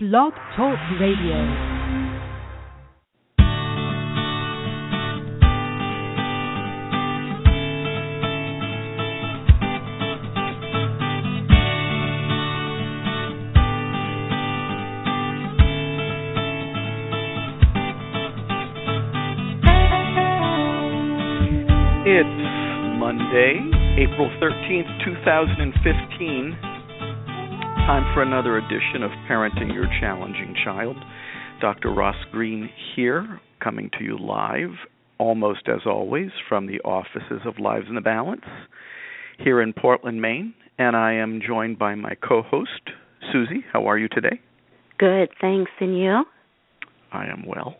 Blog Talk Radio. It's Monday, April 13th, 2015. Time for another edition of Parenting Your Challenging Child. Dr. Ross Greene here, coming to you live, almost as always, from the offices of Lives in the Balance here in Portland, Maine. And I am joined by my co host, Susie. How are you today? Good, thanks. And you? I am well.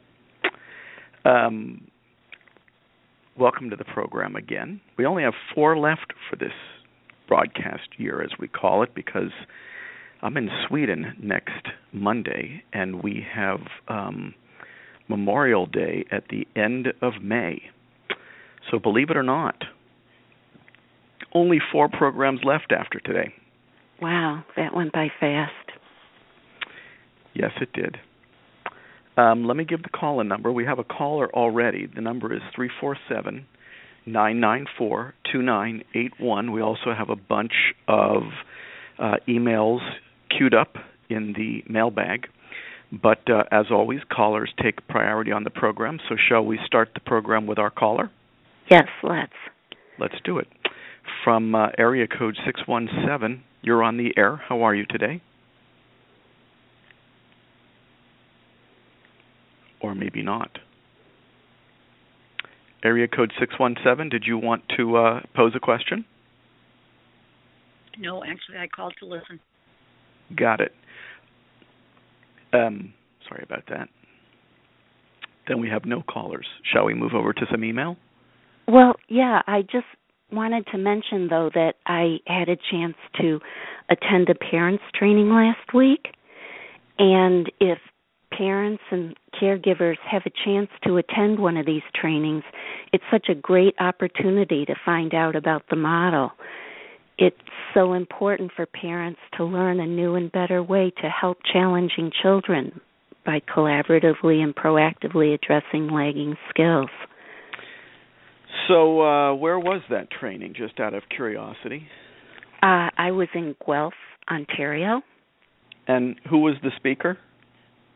Um, welcome to the program again. We only have four left for this broadcast year, as we call it, because I'm in Sweden next Monday, and we have um, Memorial Day at the end of May. So, believe it or not, only four programs left after today. Wow, that went by fast. Yes, it did. Um, let me give the call in number. We have a caller already. The number is 347 994 2981. We also have a bunch of uh, emails queued up in the mailbag. But uh, as always, callers take priority on the program. So, shall we start the program with our caller? Yes, let's. Let's do it. From uh, area code 617, you're on the air. How are you today? Or maybe not. Area code 617, did you want to uh, pose a question? No, actually, I called to listen. Got it. Um, sorry about that. Then we have no callers. Shall we move over to some email? Well, yeah, I just wanted to mention, though, that I had a chance to attend a parents' training last week. And if parents and caregivers have a chance to attend one of these trainings, it's such a great opportunity to find out about the model. It's so important for parents to learn a new and better way to help challenging children by collaboratively and proactively addressing lagging skills. So, uh, where was that training, just out of curiosity? Uh, I was in Guelph, Ontario. And who was the speaker?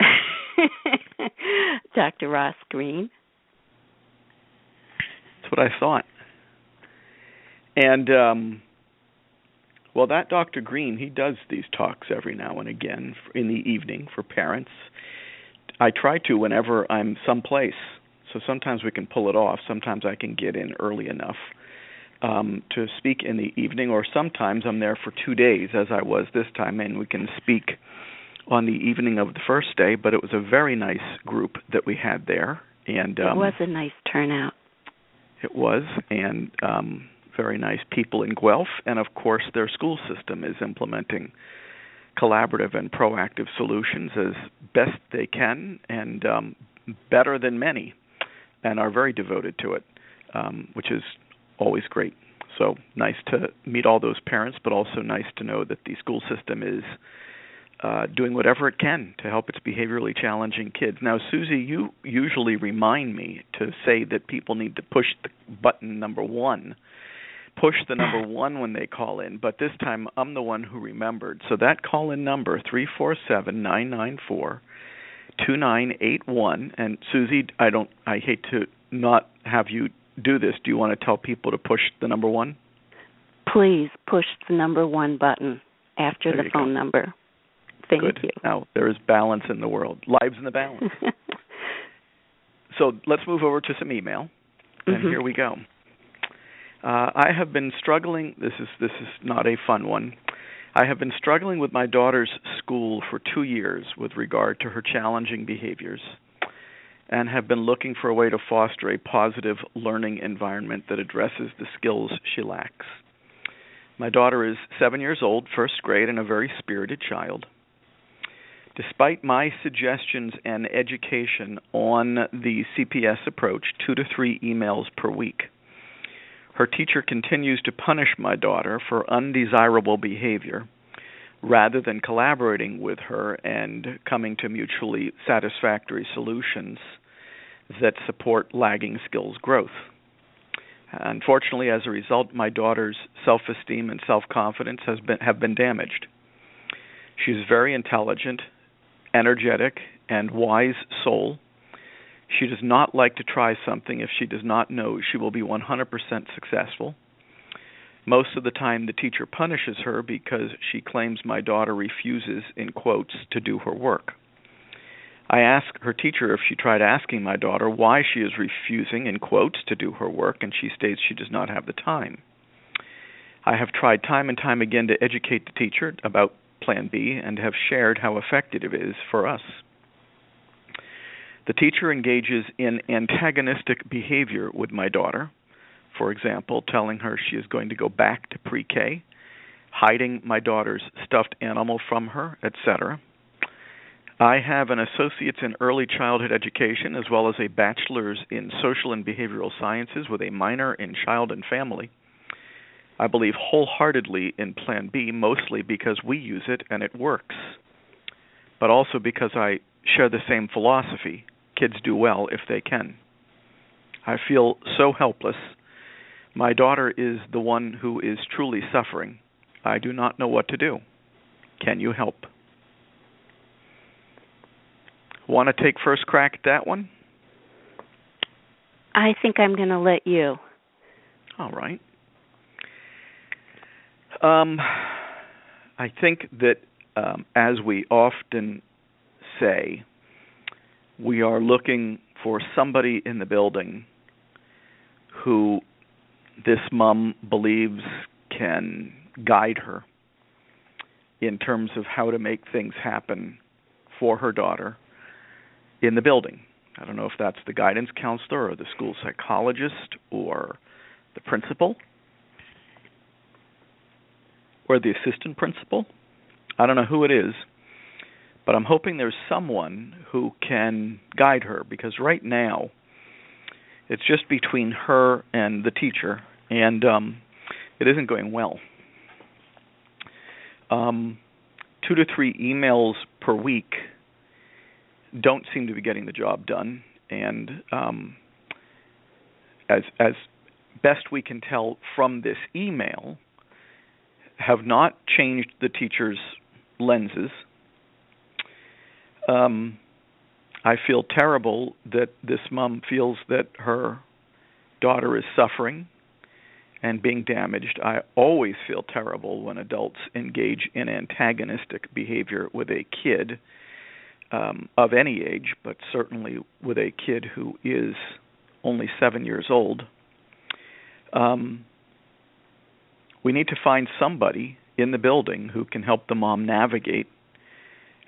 Dr. Ross Greene. That's what I thought. And um, well, that Dr. Greene, he does these talks every now and again in the evening for parents. I try to whenever I'm someplace. So sometimes we can pull it off. Sometimes I can get in early enough um, to speak in the evening, or sometimes I'm there for two days, as I was this time, and we can speak on the evening of the first day. But it was a very nice group that we had there, and um, it was a nice turnout. It was, and um, very nice people in Guelph, and of course, their school system is implementing collaborative and proactive solutions as best they can and um, better than many, and are very devoted to it, um, which is always great. So nice to meet all those parents, but also nice to know that the school system is uh, doing whatever it can to help its behaviorally challenging kids. Now, Susie, you usually remind me to say that people need to push the button number one push the number one when they call in, but this time I'm the one who remembered. So that call in number three four seven nine nine four two nine eight one. And Susie, I don't. I hate to not have you do this. Do you want to tell people to push the number one? Please push the number one button after There the phone go. number. Thank Good. you. Now there is balance in the world. Lives in the balance. so let's move over to some email, and Mhm. here we go. Uh, I have been struggling. This is this is not a fun one. I have been struggling with my daughter's school for two years with regard to her challenging behaviors, and have been looking for a way to foster a positive learning environment that addresses the skills she lacks. My daughter is seven years old, first grade, and a very spirited child. Despite my suggestions and education on the CPS approach, two to three emails per week, her teacher continues to punish my daughter for undesirable behavior rather than collaborating with her and coming to mutually satisfactory solutions that support lagging skills growth. Unfortunately, as a result, my daughter's self-esteem and self-confidence has been have been damaged. She's very intelligent, energetic, and wise soul. She does not like to try something if she does not know she will be 100% successful. Most of the time, the teacher punishes her because she claims my daughter refuses, in quotes, to do her work. I ask her teacher if she tried asking my daughter why she is refusing, in quotes, to do her work, and she states she does not have the time. I have tried time and time again to educate the teacher about Plan B and have shared how effective it is for us. The teacher engages in antagonistic behavior with my daughter, for example, telling her she is going to go back to pre K, hiding my daughter's stuffed animal from her, etc. I have an associate's in early childhood education as well as a bachelor's in social and behavioral sciences with a minor in child and family. I believe wholeheartedly in Plan B, mostly because we use it and it works, but also because I share the same philosophy kids do well if they can. I feel so helpless. My daughter is the one who is truly suffering. I do not know what to do. Can you help? Want to take first crack at that one? I think I'm going to let you. All right. Um, I think that, um, as we often say, we are looking for somebody in the building who this mom believes can guide her in terms of how to make things happen for her daughter in the building. I don't know if that's the guidance counselor or the school psychologist or the principal or the assistant principal. I don't know who it is, but I'm hoping there's someone who can guide her because right now it's just between her and the teacher and um it isn't going well. Um 2 to 3 emails per week don't seem to be getting the job done and um, as as best we can tell from this email have not changed the teacher's lenses um, I feel terrible that this mom feels that her daughter is suffering and being damaged. I always feel terrible when adults engage in antagonistic behavior with a kid um, of any age, but certainly with a kid who is only seven years old. Um, we need to find somebody in the building who can help the mom navigate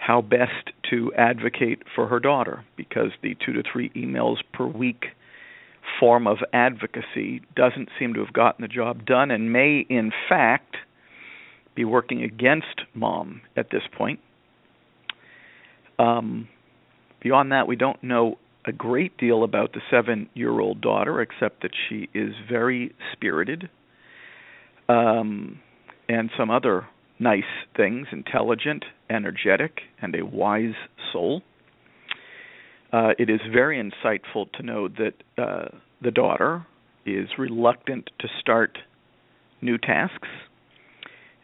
how best to advocate for her daughter because the two to three emails per week form of advocacy doesn't seem to have gotten the job done and may, in fact, be working against mom at this point. Um, beyond that, we don't know a great deal about the seven year old daughter, except that she is very spirited um, and some other nice things intelligent, energetic, and a wise soul. Uh, it is very insightful to know that uh, the daughter is reluctant to start new tasks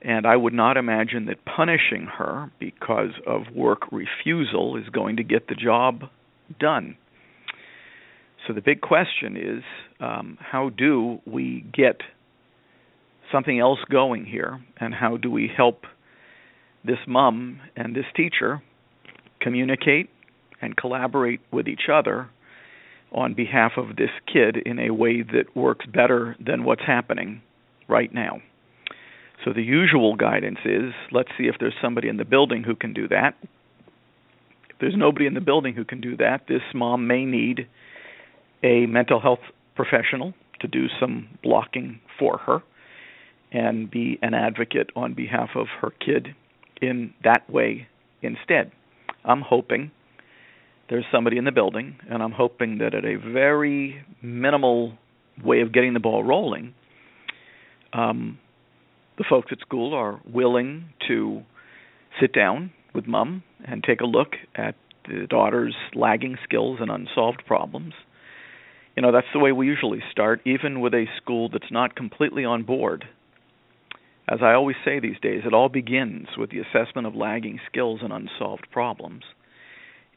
and I would not imagine that punishing her because of work refusal is going to get the job done. So the big question is um, how do we get something else going here, and how do we help this mom and this teacher communicate and collaborate with each other on behalf of this kid in a way that works better than what's happening right now. So the usual guidance is let's see if there's somebody in the building who can do that. If there's nobody in the building who can do that, this mom may need a mental health professional to do some blocking for her and be an advocate on behalf of her kid in that way instead. I'm hoping there's somebody in the building, and I'm hoping that at a very minimal way of getting the ball rolling, um, the folks at school are willing to sit down with mom and take a look at the daughter's lagging skills and unsolved problems. You know, that's the way we usually start, even with a school that's not completely on board. As I always say these days, it all begins with the assessment of lagging skills and unsolved problems.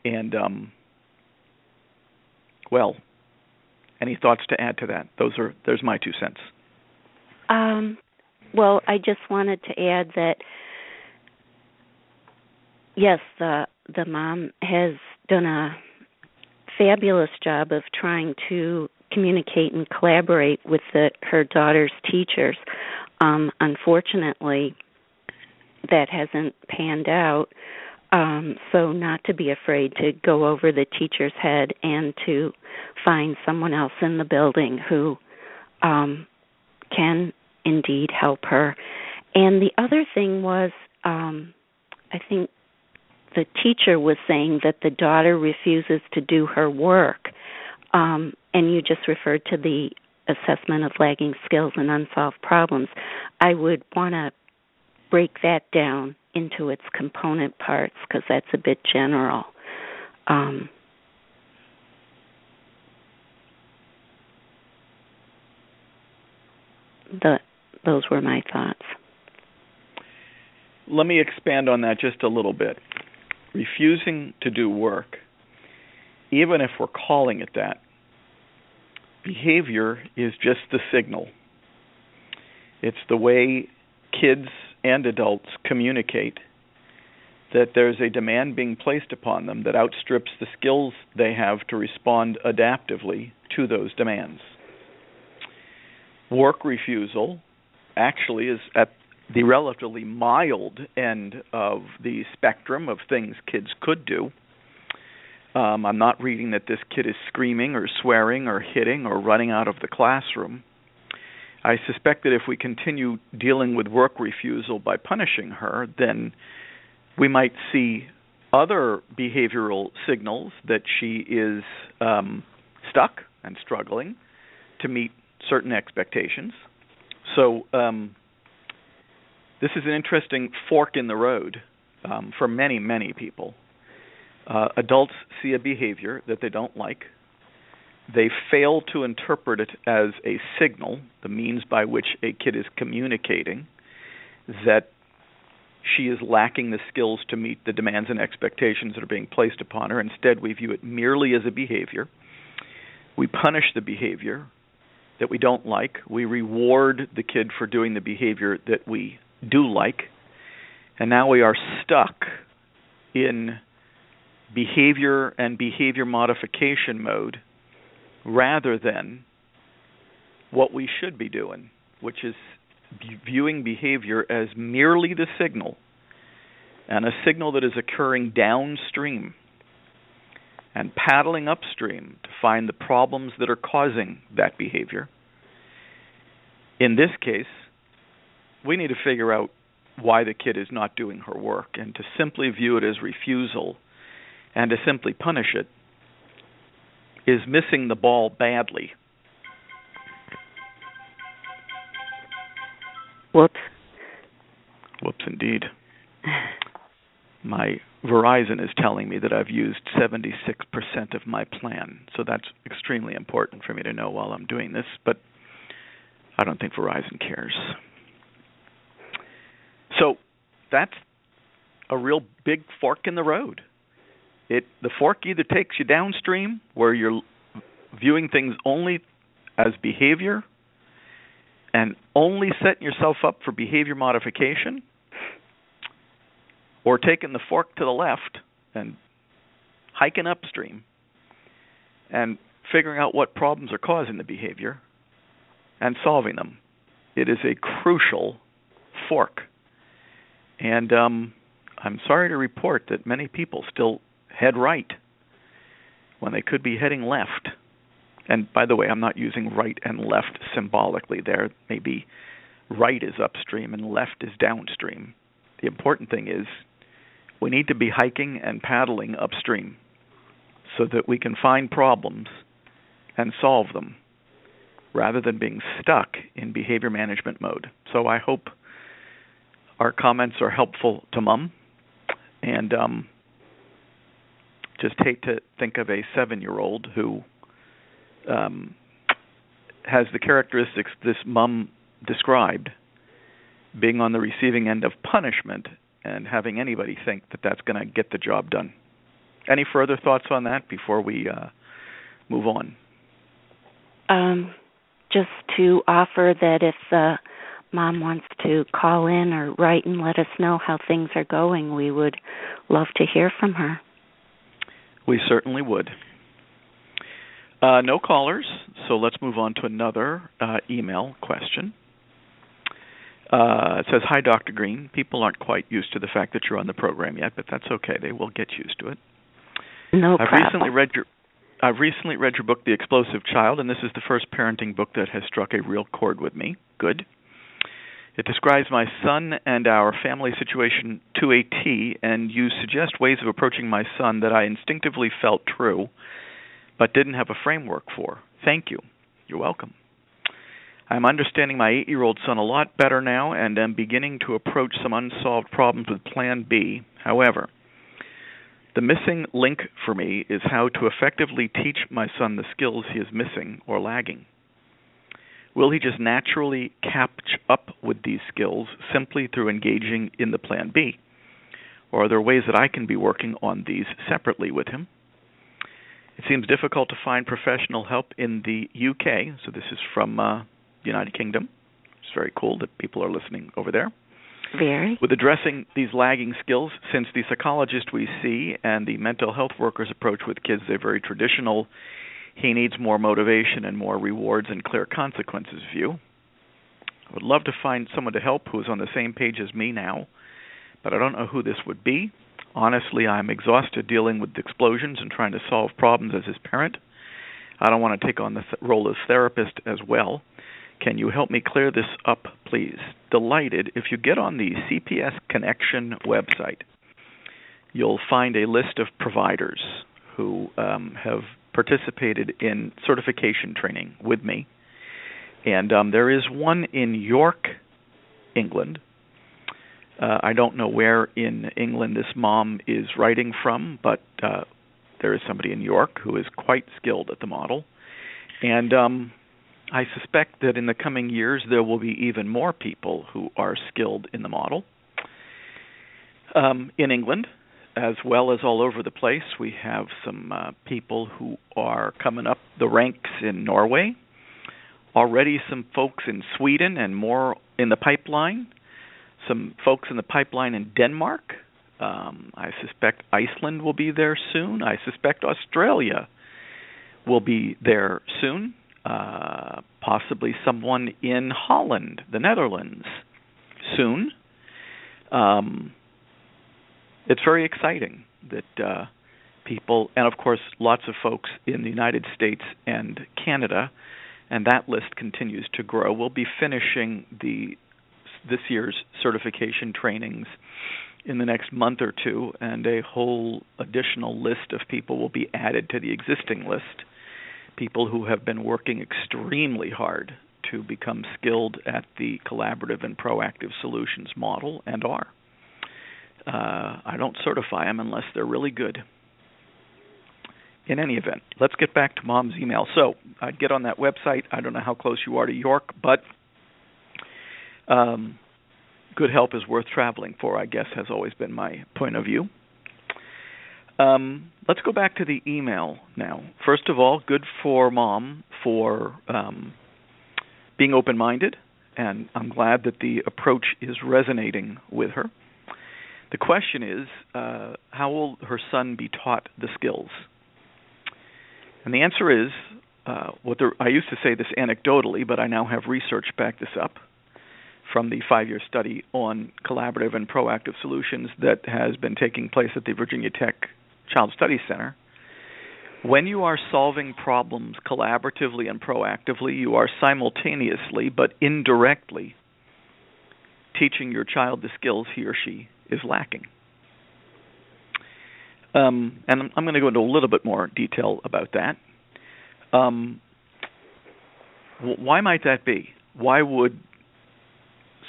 And, um, well, any thoughts to add to that? Those are there's my two cents. Um, well, I just wanted to add that yes, the the mom has done a fabulous job of trying to communicate and collaborate with the, her daughter's teachers. Um, unfortunately, that hasn't panned out. Um, so, not to be afraid to go over the teacher's head and to find someone else in the building who um, can indeed help her. And the other thing was, um, I think the teacher was saying that the daughter refuses to do her work. Um, and you just referred to the assessment of lagging skills and unsolved problems. I would want to break that down into its component parts because that's a bit general. Um, the, those were my thoughts. Let me expand on that just a little bit. Refusing to do work, even if we're calling it that, behavior is just the signal. It's the way kids and adults communicate that there's a demand being placed upon them that outstrips the skills they have to respond adaptively to those demands. Work refusal actually is at the relatively mild end of the spectrum of things kids could do. Um, I'm not reading that this kid is screaming or swearing or hitting or running out of the classroom. I suspect that if we continue dealing with work refusal by punishing her, then we might see other behavioral signals that she is um, stuck and struggling to meet certain expectations. So, um, this is an interesting fork in the road um, for many, many people. Uh, adults see a behavior that they don't like, they fail to interpret it as a signal, the means by which a kid is communicating that she is lacking the skills to meet the demands and expectations that are being placed upon her. Instead, we view it merely as a behavior. We punish the behavior that we don't like. We reward the kid for doing the behavior that we do like. And now we are stuck in behavior and behavior modification mode rather than what we should be doing, which is viewing behavior as merely the signal and a signal that is occurring downstream and paddling upstream to find the problems that are causing that behavior. In this case, we need to figure out why the kid is not doing her work and to simply view it as refusal and to simply punish it is missing the ball badly. Whoops. Whoops, indeed. My Verizon is telling me that I've used 76% of my plan, so that's extremely important for me to know while I'm doing this, but I don't think Verizon cares. So that's a real big fork in the road. It the fork either takes you downstream where you're viewing things only as behavior and only setting yourself up for behavior modification or taking the fork to the left and hiking upstream and figuring out what problems are causing the behavior and solving them. It is a crucial fork. And um, I'm sorry to report that many people still head right when they could be heading left. And by the way, I'm not using right and left symbolically there. Maybe right is upstream and left is downstream. The important thing is we need to be hiking and paddling upstream so that we can find problems and solve them rather than being stuck in behavior management mode. So I hope our comments are helpful to mom and um, just hate to think of a seven-year-old who um, has the characteristics this mom described, being on the receiving end of punishment and having anybody think that that's going to get the job done. Any further thoughts on that before we uh, move on? Um, just to offer that if the mom wants to call in or write and let us know how things are going, we would love to hear from her. We certainly would. Uh, no callers, so let's move on to another uh, email question. Uh, it says, "Hi, Dr. Greene. People aren't quite used to the fact that you're on the program yet, but that's okay. They will get used to it. No I've problem. recently read your I've recently read your book, The Explosive Child, and this is the first parenting book that has struck a real chord with me. Good. It describes my son and our family situation to a T, and you suggest ways of approaching my son that I instinctively felt true, but didn't have a framework for. Thank you. You're welcome. I'm understanding my eight year old son a lot better now and am beginning to approach some unsolved problems with Plan B. However, the missing link for me is how to effectively teach my son the skills he is missing or lagging. Will he just naturally catch up with these skills simply through engaging in the Plan B? Or are there ways that I can be working on these separately with him? It seems difficult to find professional help in the UK, so this is from uh, the United Kingdom. It's very cool that people are listening over there. Very. With addressing these lagging skills, since the psychologist we see and the mental health workers approach with kids is a very traditional, he needs more motivation and more rewards and clear consequences view. I would love to find someone to help who is on the same page as me now, but I don't know who this would be. Honestly, I'm exhausted dealing with explosions and trying to solve problems as his parent. I don't want to take on the th- role as therapist as well. Can you help me clear this up, please? Delighted. If you get on the CPS Connection website, you'll find a list of providers who um, have participated in certification training with me. And um, there is one in York, England. Uh, I don't know where in England this mom is writing from, but uh, there is somebody in York who is quite skilled at the model. And um, I suspect that in the coming years there will be even more people who are skilled in the model. Um, in England, as well as all over the place, we have some uh, people who are coming up the ranks in Norway. Already, some folks in Sweden, and more in the pipeline. Some folks in the pipeline in Denmark. Um, I suspect Iceland will be there soon. I suspect Australia will be there soon uh, possibly someone in Holland, the Netherlands, soon. Um, it's very exciting that uh, people, and of course, lots of folks in the United States and Canada, and that list continues to grow. We'll be finishing the this year's certification trainings in the next month or two, and a whole additional list of people will be added to the existing list people who have been working extremely hard to become skilled at the collaborative and proactive solutions model and are. Uh, I don't certify them unless they're really good. In any event, let's get back to mom's email. So I'd get on that website. I don't know how close you are to York, but um, good help is worth traveling for, I guess, has always been my point of view. Um, let's go back to the email now. First of all, good for mom for um, being open minded, and I'm glad that the approach is resonating with her. The question is uh, how will her son be taught the skills? And the answer is uh, what the, I used to say this anecdotally, but I now have research back this up from the five year study on collaborative and proactive solutions that has been taking place at the Virginia Tech Child Study Center. When you are solving problems collaboratively and proactively, you are simultaneously but indirectly teaching your child the skills he or she is lacking. Um, and I'm going to go into a little bit more detail about that. Um, why might that be? Why would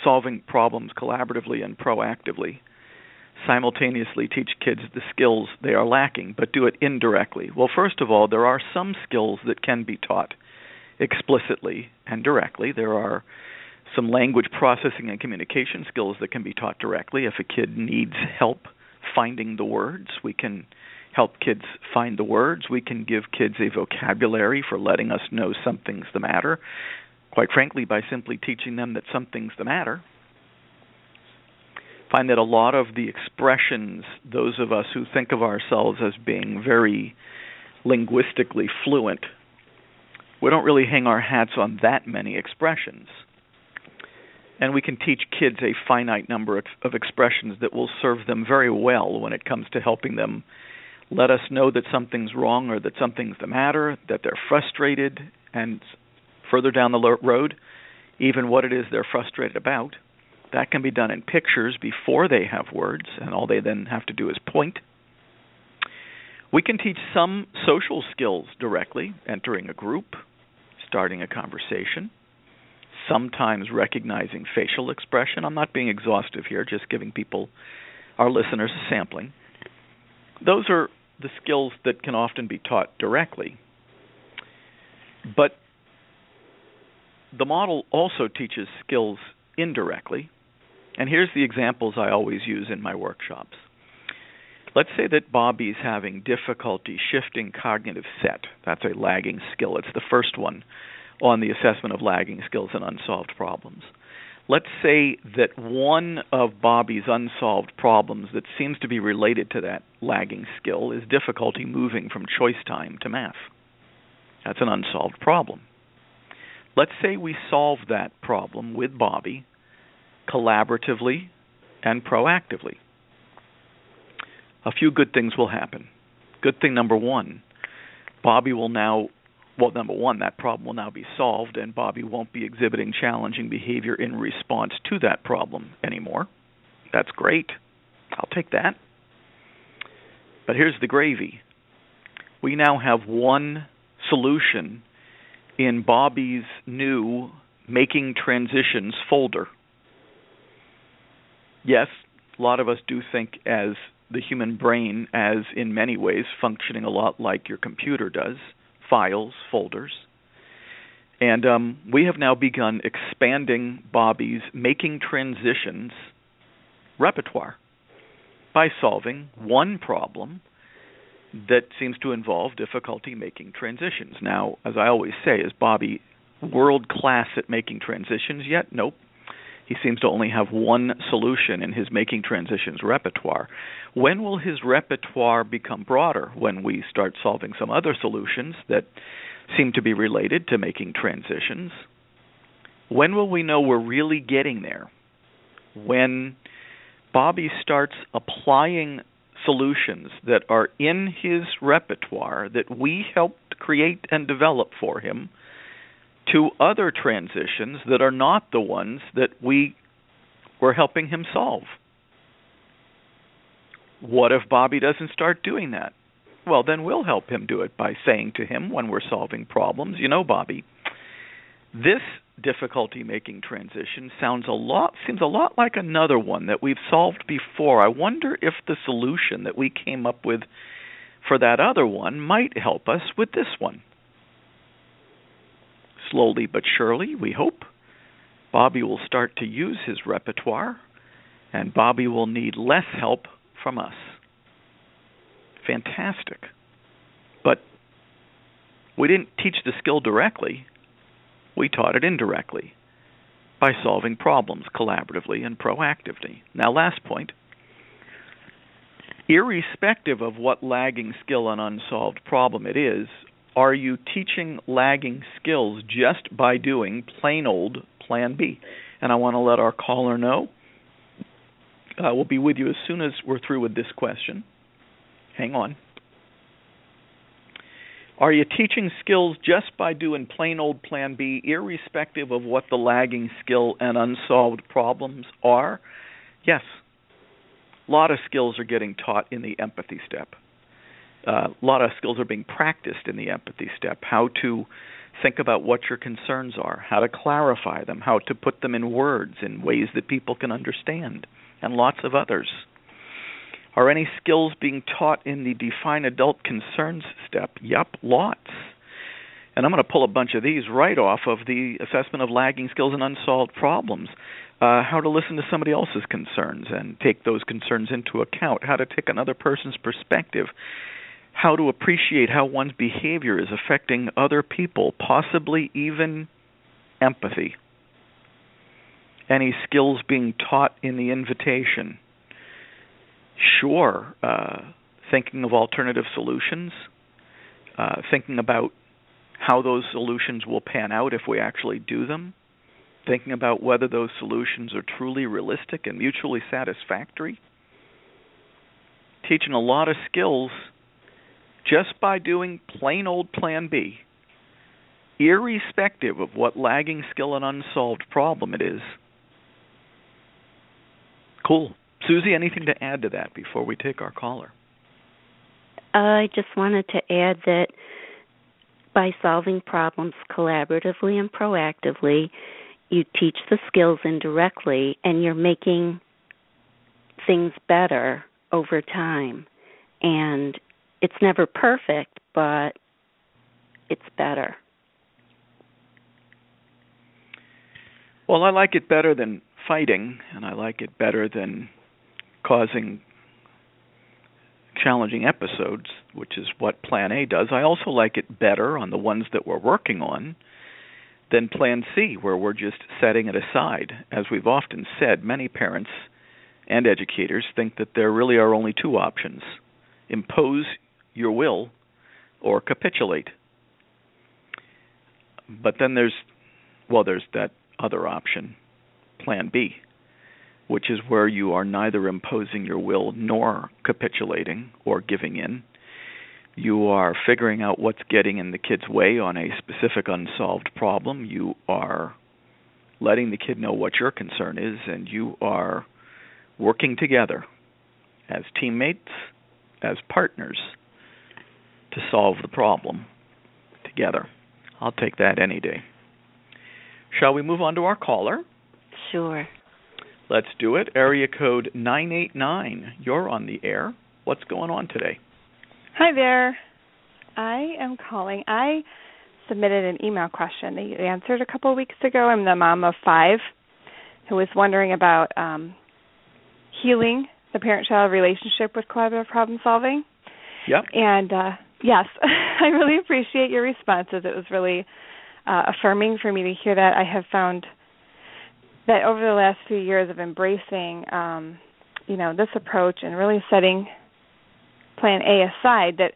solving problems collaboratively and proactively simultaneously teach kids the skills they are lacking, but do it indirectly? Well, first of all, there are some skills that can be taught explicitly and directly. There are some language processing and communication skills that can be taught directly. If a kid needs help finding the words, we can help kids find the words. We can give kids a vocabulary for letting us know something's the matter. Quite frankly, by simply teaching them that something's the matter, find that a lot of the expressions, those of us who think of ourselves as being very linguistically fluent, we don't really hang our hats on that many expressions. And we can teach kids a finite number of expressions that will serve them very well when it comes to helping them let us know that something's wrong or that something's the matter, that they're frustrated, and further down the road, even what it is they're frustrated about that can be done in pictures before they have words, and all they then have to do is point. We can teach some social skills directly, entering a group, starting a conversation, sometimes recognizing facial expression. I'm not being exhaustive here, just giving people, our listeners, a sampling. Those are the skills that can often be taught directly. But the model also teaches skills indirectly, and here's the examples I always use in my workshops. Let's say that Bobby's having difficulty shifting cognitive set. That's a lagging skill. It's the first one on the assessment of lagging skills and unsolved problems. Let's say that one of Bobby's unsolved problems that seems to be related to that lagging skill is difficulty moving from choice time to math. That's an unsolved problem. Let's say we solve that problem with Bobby collaboratively and proactively. A few good things will happen. Good thing number one Bobby will now, well, number one, that problem will now be solved, and Bobby won't be exhibiting challenging behavior in response to that problem anymore. That's great. I'll take that. But here's the gravy we now have one solution in Bobby's new Making Transitions folder yes, a lot of us do think as the human brain as in many ways functioning a lot like your computer does files, folders. And um, we have now begun expanding Bobby's making transitions repertoire by solving one problem that seems to involve difficulty making transitions. Now, as I always say, is Bobby world class at making transitions yet? Nope he seems to only have one solution in his making transitions repertoire. When will his repertoire become broader? When we start solving some other solutions that seem to be related to making transitions? When will we know we're really getting there? When Bobby starts applying solutions that are in his repertoire that we helped create and develop for him to other transitions that are not the ones that we were helping him solve. What if Bobby doesn't start doing that? Well, then we'll help him do it by saying to him when we're solving problems, you know, Bobby, this difficulty making transition sounds a lot seems a lot like another one that we've solved before. I wonder if the solution that we came up with for that other one might help us with this one slowly but surely, we hope, Bobby will start to use his repertoire, and Bobby will need less help from us. Fantastic. But we didn't teach the skill directly, we taught it indirectly by solving problems collaboratively and proactively. Now, last point irrespective of what lagging skill and unsolved problem it is, are you teaching lagging skills just by doing plain old Plan B? And I want to let our caller know. Uh, we'll be with you as soon as we're through with this question. Hang on. Are you teaching skills just by doing plain old Plan B, irrespective of what the lagging skill and unsolved problems are? Yes. A lot of skills are getting taught in the empathy step uh, a lot of skills are being practiced in the empathy step how to think about what your concerns are how to clarify them how to put them in words in ways that people can understand and lots of others Are any skills being taught in the define adult concerns step? Yep, lots. And I'm going to pull a bunch of these right off of the assessment of lagging skills and unsolved problems. Uh, how to listen to somebody else's concerns and take those concerns into account. How to take another person's perspective. How to appreciate how one's behavior is affecting other people, possibly even empathy. Any skills being taught in the invitation? Sure. Uh, thinking of alternative solutions, uh, thinking about how those solutions will pan out if we actually do them, thinking about whether those solutions are truly realistic and mutually satisfactory. Teaching a lot of skills just by doing plain old Plan B, irrespective of what lagging skill and unsolved problem it is. Cool. Susie, anything to add to that before we take our caller? I just wanted to add that by solving problems collaboratively and proactively, you teach the skills indirectly and you're making things better over time. And it's never perfect, but it's better. Well, I like it better than fighting, and I like it better than causing challenging episodes, which is what Plan A does. I also like it better on the ones that we're working on than Plan C, where we're just setting it aside. As we've often said, many parents and educators think that there really are only two options impose your will or capitulate. But then there's, well, there's that other option, Plan B, which is where you are neither imposing your will nor capitulating or giving in. You are figuring out what's getting in the kid's way on a specific unsolved problem. You are letting the kid know what your concern is, and you are working together as teammates, as partners to solve the problem together. I'll take that any day. Shall we move on to our caller? Sure. Let's do it. Area code 989. You're on the air. What's going on today? Hi there. I am calling. I submitted an email question that you answered a couple of weeks ago. I'm the mom of five who was wondering about um, healing the parent child relationship with collaborative problem solving. Yep. And uh, yes, I really appreciate your responses. It was really uh, affirming for me to hear that. I have found that over the last few years of embracing um, you know this approach and really setting plan A aside that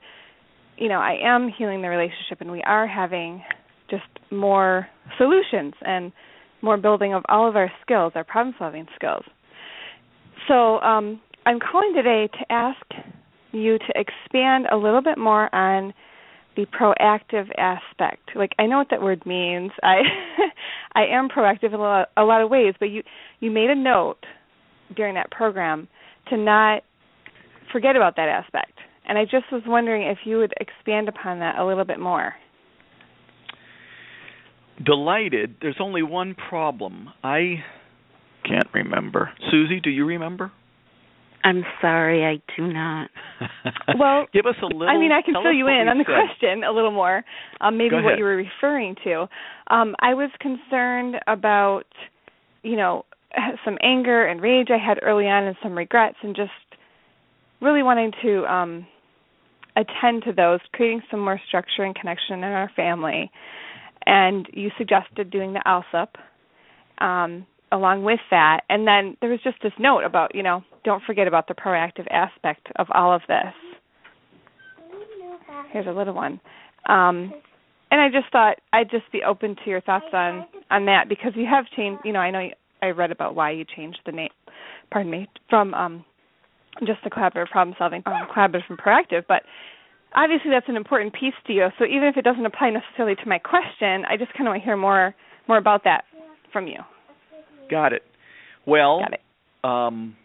you know I am healing the relationship and we are having just more solutions and more building of all of our skills, our problem solving skills. So um, I'm calling today to ask you to expand a little bit more on the proactive aspect. Like I know what that word means. I I am proactive in a lot, a lot of ways, but you you made a note during that program to not forget about that aspect. And I just was wondering if you would expand upon that a little bit more. Delighted. There's only one problem. I can't remember. Susie, do you remember? I'm sorry, I do not. well, give us a little. I mean, I can fill you in on the said. question a little more. Um, maybe what you were referring to. Um, I was concerned about, you know, some anger and rage I had early on, and some regrets, and just really wanting to um, attend to those, creating some more structure and connection in our family. And you suggested doing the ALSUP. Um, along with that. And then there was just this note about you know don't forget about the proactive aspect of all of this. Here's a little one. Um and i just thought i'd just be open to your thoughts on on that because you have changed you know i know you, i read about why you changed the name pardon me from um just the collaborative problem solving um, collaborative from proactive but obviously that's an important piece to you. So even if it doesn't apply necessarily to my question i just kind of want to hear more more about that from you Got it. Well, Got it. Um,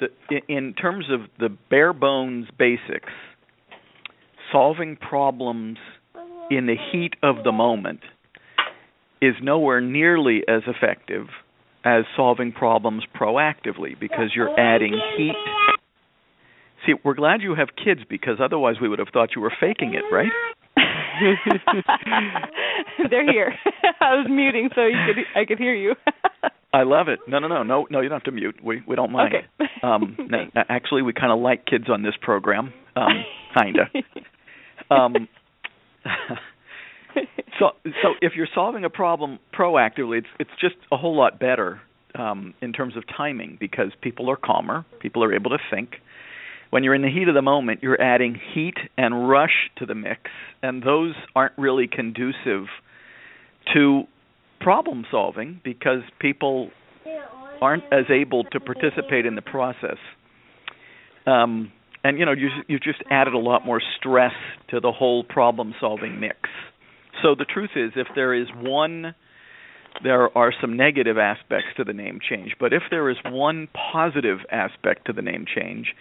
the, in, in terms of the bare bones basics, solving problems in the heat of the moment is nowhere nearly as effective as solving problems proactively because you're adding heat See, we're glad you have kids because otherwise we would have thought you were faking it, right? They're here. I was muting so you could I could hear you. I love it. No, no, no, no, no. You don't have to mute. We we don't mind. Okay. um, actually, we kind of like kids on this program. Um, kinda. Um, so so if you're solving a problem proactively, it's it's just a whole lot better um, in terms of timing because people are calmer, people are able to think. When you're in the heat of the moment, you're adding heat and rush to the mix, and those aren't really conducive to problem solving because people aren't as able to participate in the process. Um, and you know, you you just added a lot more stress to the whole problem solving mix. So the truth is, if there is one, there are some negative aspects to the name change. But if there is one positive aspect to the name change,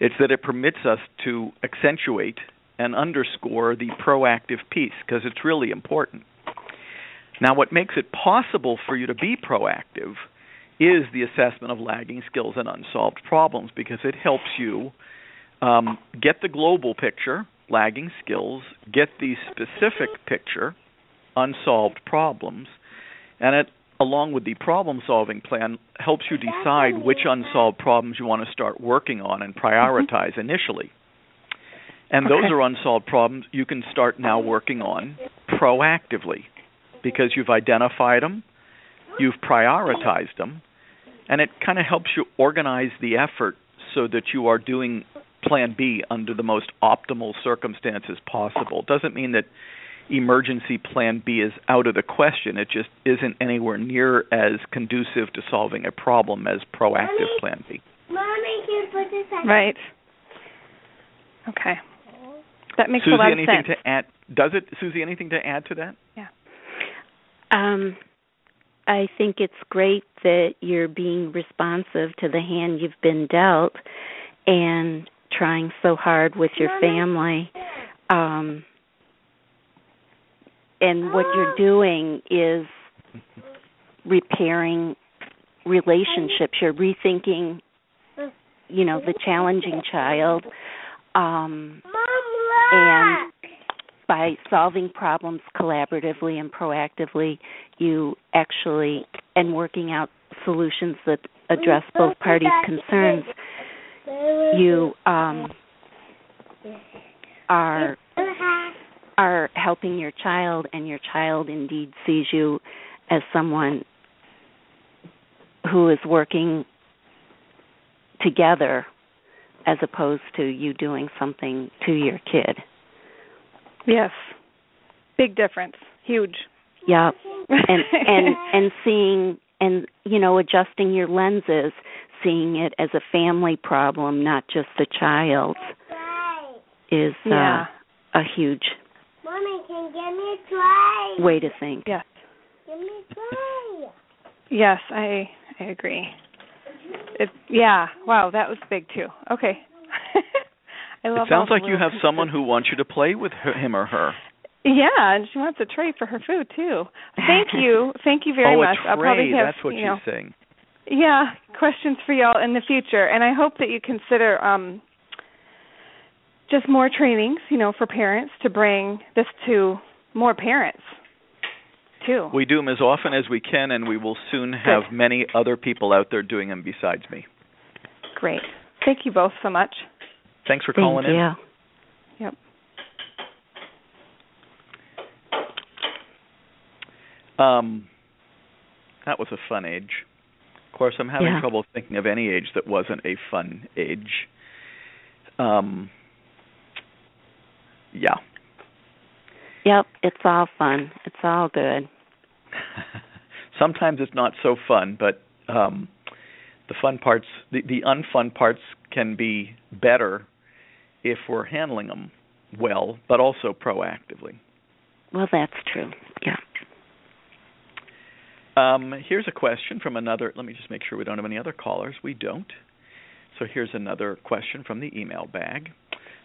it's that it permits us to accentuate and underscore the proactive piece because it's really important. Now, what makes it possible for you to be proactive is the assessment of lagging skills and unsolved problems because it helps you um, get the global picture, lagging skills, get the specific picture, unsolved problems, and it, along with the problem solving plan, helps you decide which unsolved problems you want to start working on and prioritize mm-hmm. initially. And okay. those are unsolved problems you can start now working on proactively because you've identified them, you've prioritized them, and it kind of helps you organize the effort so that you are doing plan B under the most optimal circumstances possible. It doesn't mean that emergency plan B is out of the question. It just isn't anywhere near as conducive to solving a problem as proactive Mommy, plan B. Mommy, can put this on? Right. Okay. That makes Susie, a lot of sense. to add? Does it, Susie? Anything to add to that? Yeah. Um, I think it's great that you're being responsive to the hand you've been dealt, and trying so hard with your family. Um, and what you're doing is repairing relationships. You're rethinking, you know, the challenging child. Um, and by solving problems collaboratively and proactively, you actually, and working out solutions that address both parties' concerns, you um, are are helping your child, and your child indeed sees you as someone who is working together as opposed to you doing something to your kid. Yes. Big difference. Huge. Yeah. And and and seeing and you know adjusting your lenses seeing it as a family problem, not just a child's, is uh, a huge Mommy, can you give me a try? way to think. Yes. Give me a try. Yes, I I agree. It yeah. Wow, that was big too. Okay. I love it sounds like you have someone who wants you to play with her, him or her. Yeah, and she wants a tray for her food too. Thank you, thank you very oh, much. A tray. I'll probably have, That's what you she's know, saying. Yeah, questions for y'all in the future, and I hope that you consider um, just more trainings, you know, for parents to bring this to more parents too. We do them as often as we can, and we will soon have Good. many other people out there doing them besides me. Great. Thank you both so much. Thanks for Thank calling you. in. Yep. Um, that was a fun age. Of course, I'm having Yeah. trouble thinking of any age that wasn't a fun age. Um, yeah. Yep, it's all fun. It's all good. Sometimes it's not so fun, but um, the fun parts, the, the unfun parts, can be better if we're handling them well, but also proactively. Well, that's true. Yeah. Um, here's a question from another. Let me just make sure we don't have any other callers. We don't. So here's another question from the email bag.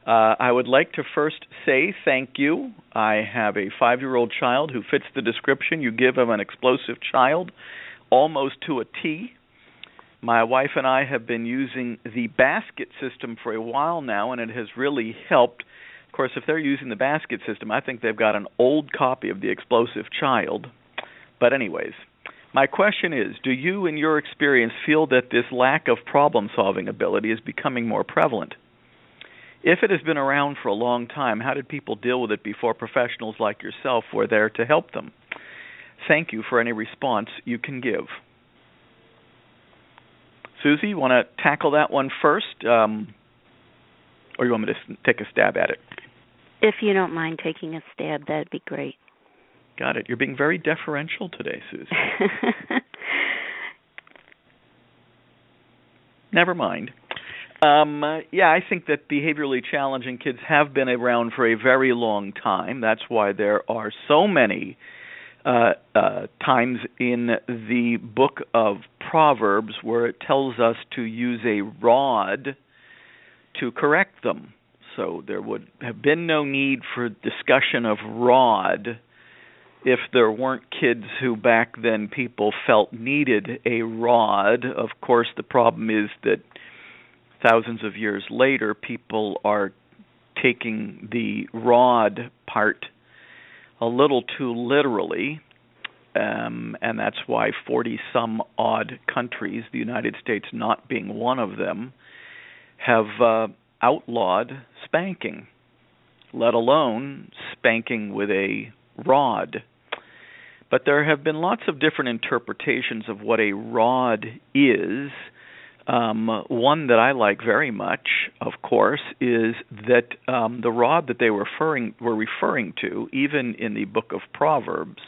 Uh, I would like to first say thank you. I have a five year old child who fits the description you give of an explosive child almost to a T. My wife and I have been using the basket system for a while now, and it has really helped. Of course, if they're using the basket system, I think they've got an old copy of The Explosive Child. But, anyways, my question is Do you, in your experience, feel that this lack of problem solving ability is becoming more prevalent? If it has been around for a long time, how did people deal with it before professionals like yourself were there to help them? Thank you for any response you can give. Susie, you want to tackle that one first, um, or you want me to take a stab at it? If you don't mind taking a stab, that'd be great. Got it. You're being very deferential today, Susie. Never mind. Um, yeah, I think that behaviorally challenging kids have been around for a very long time. That's why there are so many uh, uh, times in the book of Proverbs where it tells us to use a rod to correct them. So there would have been no need for discussion of rod if there weren't kids who back then people felt needed a rod. Of course, the problem is that thousands of years later, people are taking the rod part a little too literally. Um, and that's why 40 some odd countries, the United States not being one of them, have uh, outlawed spanking, let alone spanking with a rod. But there have been lots of different interpretations of what a rod is. Um, one that I like very much, of course, is that um, the rod that they were referring were referring to, even in the book of Proverbs,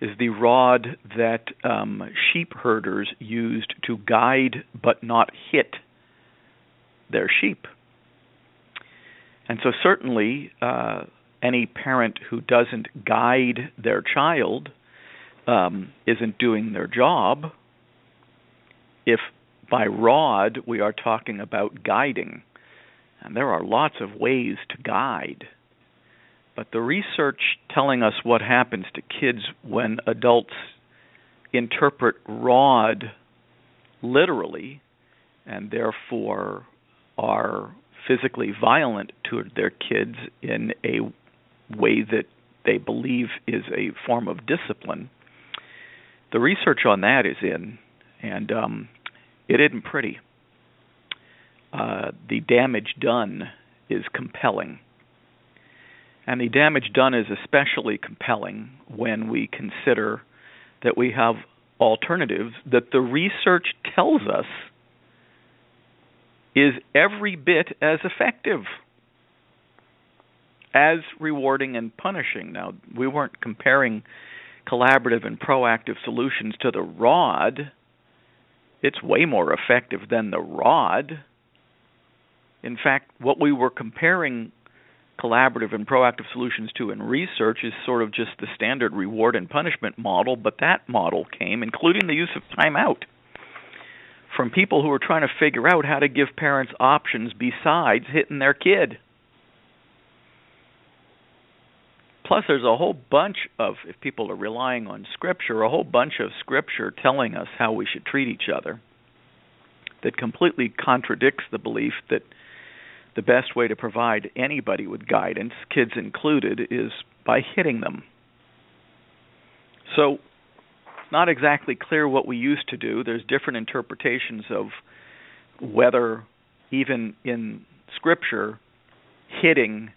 is the rod that um, sheep herders used to guide but not hit their sheep. And so, certainly, uh, any parent who doesn't guide their child um, isn't doing their job. If by rod we are talking about guiding, and there are lots of ways to guide. But the research telling us what happens to kids when adults interpret rod literally and therefore are physically violent to their kids in a way that they believe is a form of discipline. The research on that is in, and um, it isn't pretty. Uh, the damage done is compelling. And the damage done is especially compelling when we consider that we have alternatives that the research tells us is every bit as effective as rewarding and punishing. Now, we weren't comparing collaborative and proactive solutions to the rod. It's way more effective than the rod. In fact, what we were comparing collaborative and proactive solutions to in research is sort of just the standard reward and punishment model, but that model came, including the use of timeout, from people who were trying to figure out how to give parents options besides hitting their kid. Plus, there's a whole bunch of, if people are relying on scripture, a whole bunch of scripture telling us how we should treat each other that completely contradicts the belief that the best way to provide anybody with guidance, kids included, is by hitting them. So, not exactly clear what we used to do. There's different interpretations of whether, even in Scripture, hitting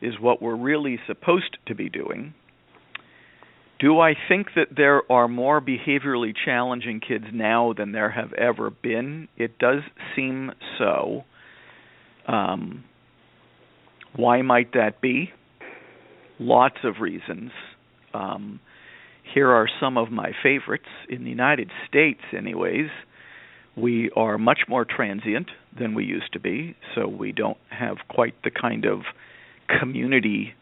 is what we're really supposed to be doing. Do I think that there are more behaviorally challenging kids now than there have ever been? It does seem so. Um, why might that be? Lots of reasons. Um, here are some of my favorites. In the United States, anyways, we are much more transient than we used to be, so we don't have quite the kind of community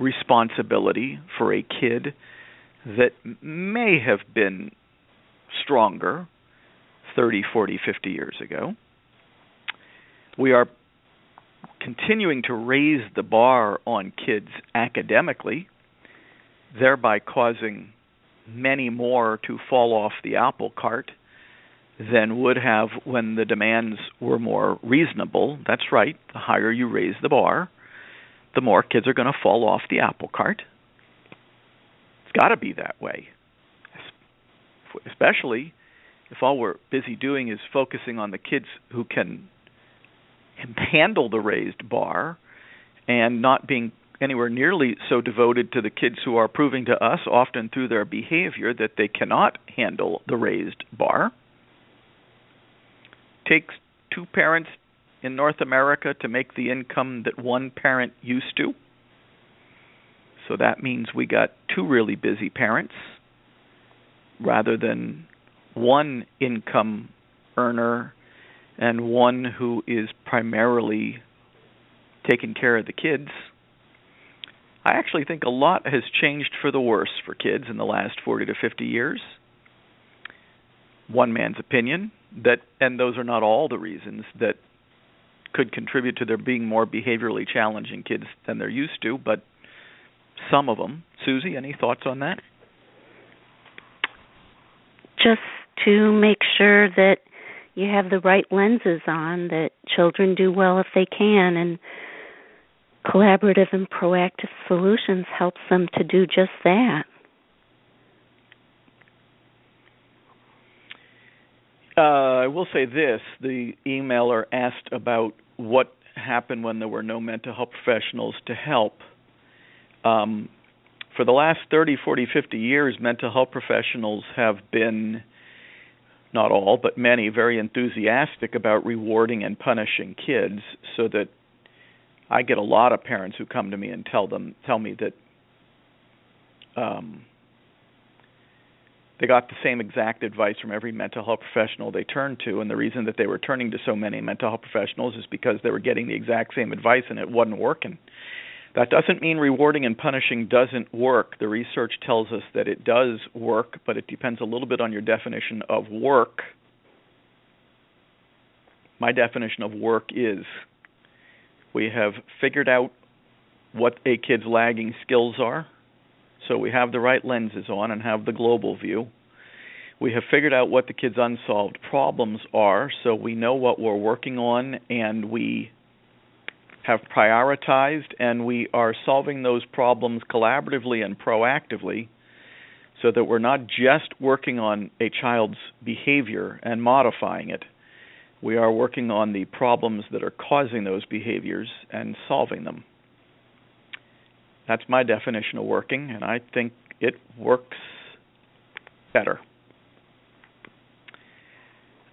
responsibility for a kid that may have been stronger 30, 40, 50 years ago. We are continuing to raise the bar on kids academically, thereby causing many more to fall off the apple cart than would have when the demands were more reasonable. That's right. The higher you raise the bar, the more kids are going to fall off the apple cart. It's got to be that way. Especially if all we're busy doing is focusing on the kids who can handle the raised bar and not being anywhere nearly so devoted to the kids who are proving to us, often through their behavior, that they cannot handle the raised bar. Takes two parents in North America to make the income that one parent used to. So that means we got two really busy parents rather than one income earner and one who is primarily taking care of the kids. I actually think a lot has changed for the worse for kids in the last 40 to 50 years. One man's opinion that and those are not all the reasons that could contribute to there being more behaviorally challenging kids than they're used to, but some of them. Susie, any thoughts on that? Just to make sure that you have the right lenses on that children do well if they can and collaborative and proactive solutions helps them to do just that uh, i will say this. The emailer asked about what happened when there were no mental health professionals to help. Um, for the last 30 40 50 years mental health professionals have been not all, but many, very enthusiastic about rewarding and punishing kids so that I get a lot of parents who come to me and tell them tell me that um they got the same exact advice from every mental health professional they turned to and the reason that they were turning to so many mental health professionals is because they were getting the exact same advice and it wasn't working that doesn't mean rewarding and punishing doesn't work. The research tells us that it does work, but it depends a little bit on your definition of work. My definition of work is we have figured out what a kid's lagging skills are, so we have the right lenses on and have the global view. We have figured out what the kid's unsolved problems are, so we know what we're working on and we have prioritized and we are solving those problems collaboratively and proactively so that we're not just working on a child's behavior and modifying it. We are working on the problems that are causing those behaviors and solving them. That's my definition of working, and I think it works better.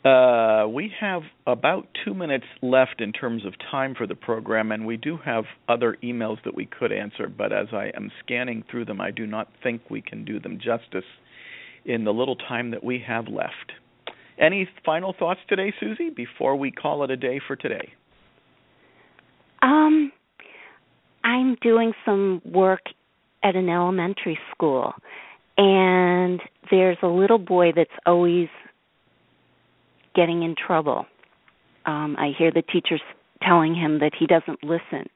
Uh, we have about two minutes left in terms of time for the program, and we do have other emails that we could answer, but as I am scanning through them, I do not think we can do them justice in the little time that we have left. Any final thoughts today, Susie, before we call it a day for today? Um, I'm doing some work at an elementary school, and there's a little boy that's always getting in trouble. Um, I hear the teachers telling him that he doesn't listen,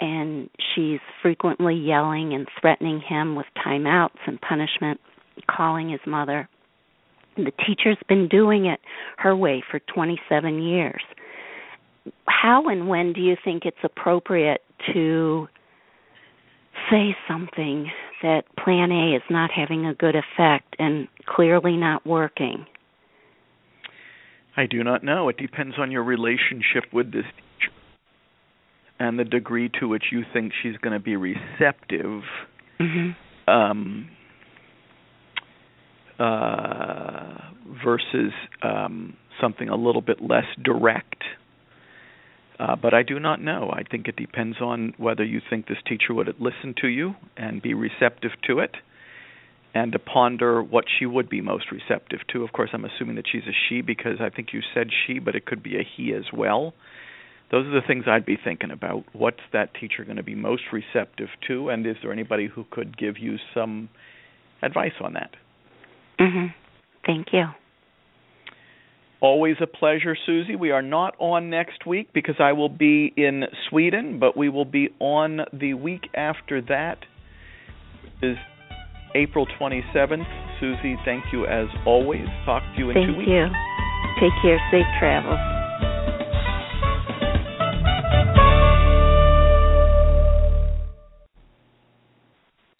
and she's frequently yelling and threatening him with timeouts and punishment, calling his mother. The teacher's been doing it her way for 27 years. How and when do you think it's appropriate to say something that plan A is not having a good effect and clearly not working? I do not know. It depends on your relationship with this teacher and the degree to which you think she's going to be receptive. Mm-hmm. Um, uh, versus um, something a little bit less direct. Uh, but I do not know. I think it depends on whether you think this teacher would listen to you and be receptive to it, and to ponder what she would be most receptive to. Of course, I'm assuming that she's a she because I think you said she, but it could be a he as well. Those are the things I'd be thinking about. What's that teacher going to be most receptive to, and is there anybody who could give you some advice on that? Mhm. Thank you. Always a pleasure, Susie. We are not on next week because I will be in Sweden, but we will be on the week after that. Is April 27th. Susie, thank you as always. Talk to you in thank two weeks. Thank you. Take care. Safe travels.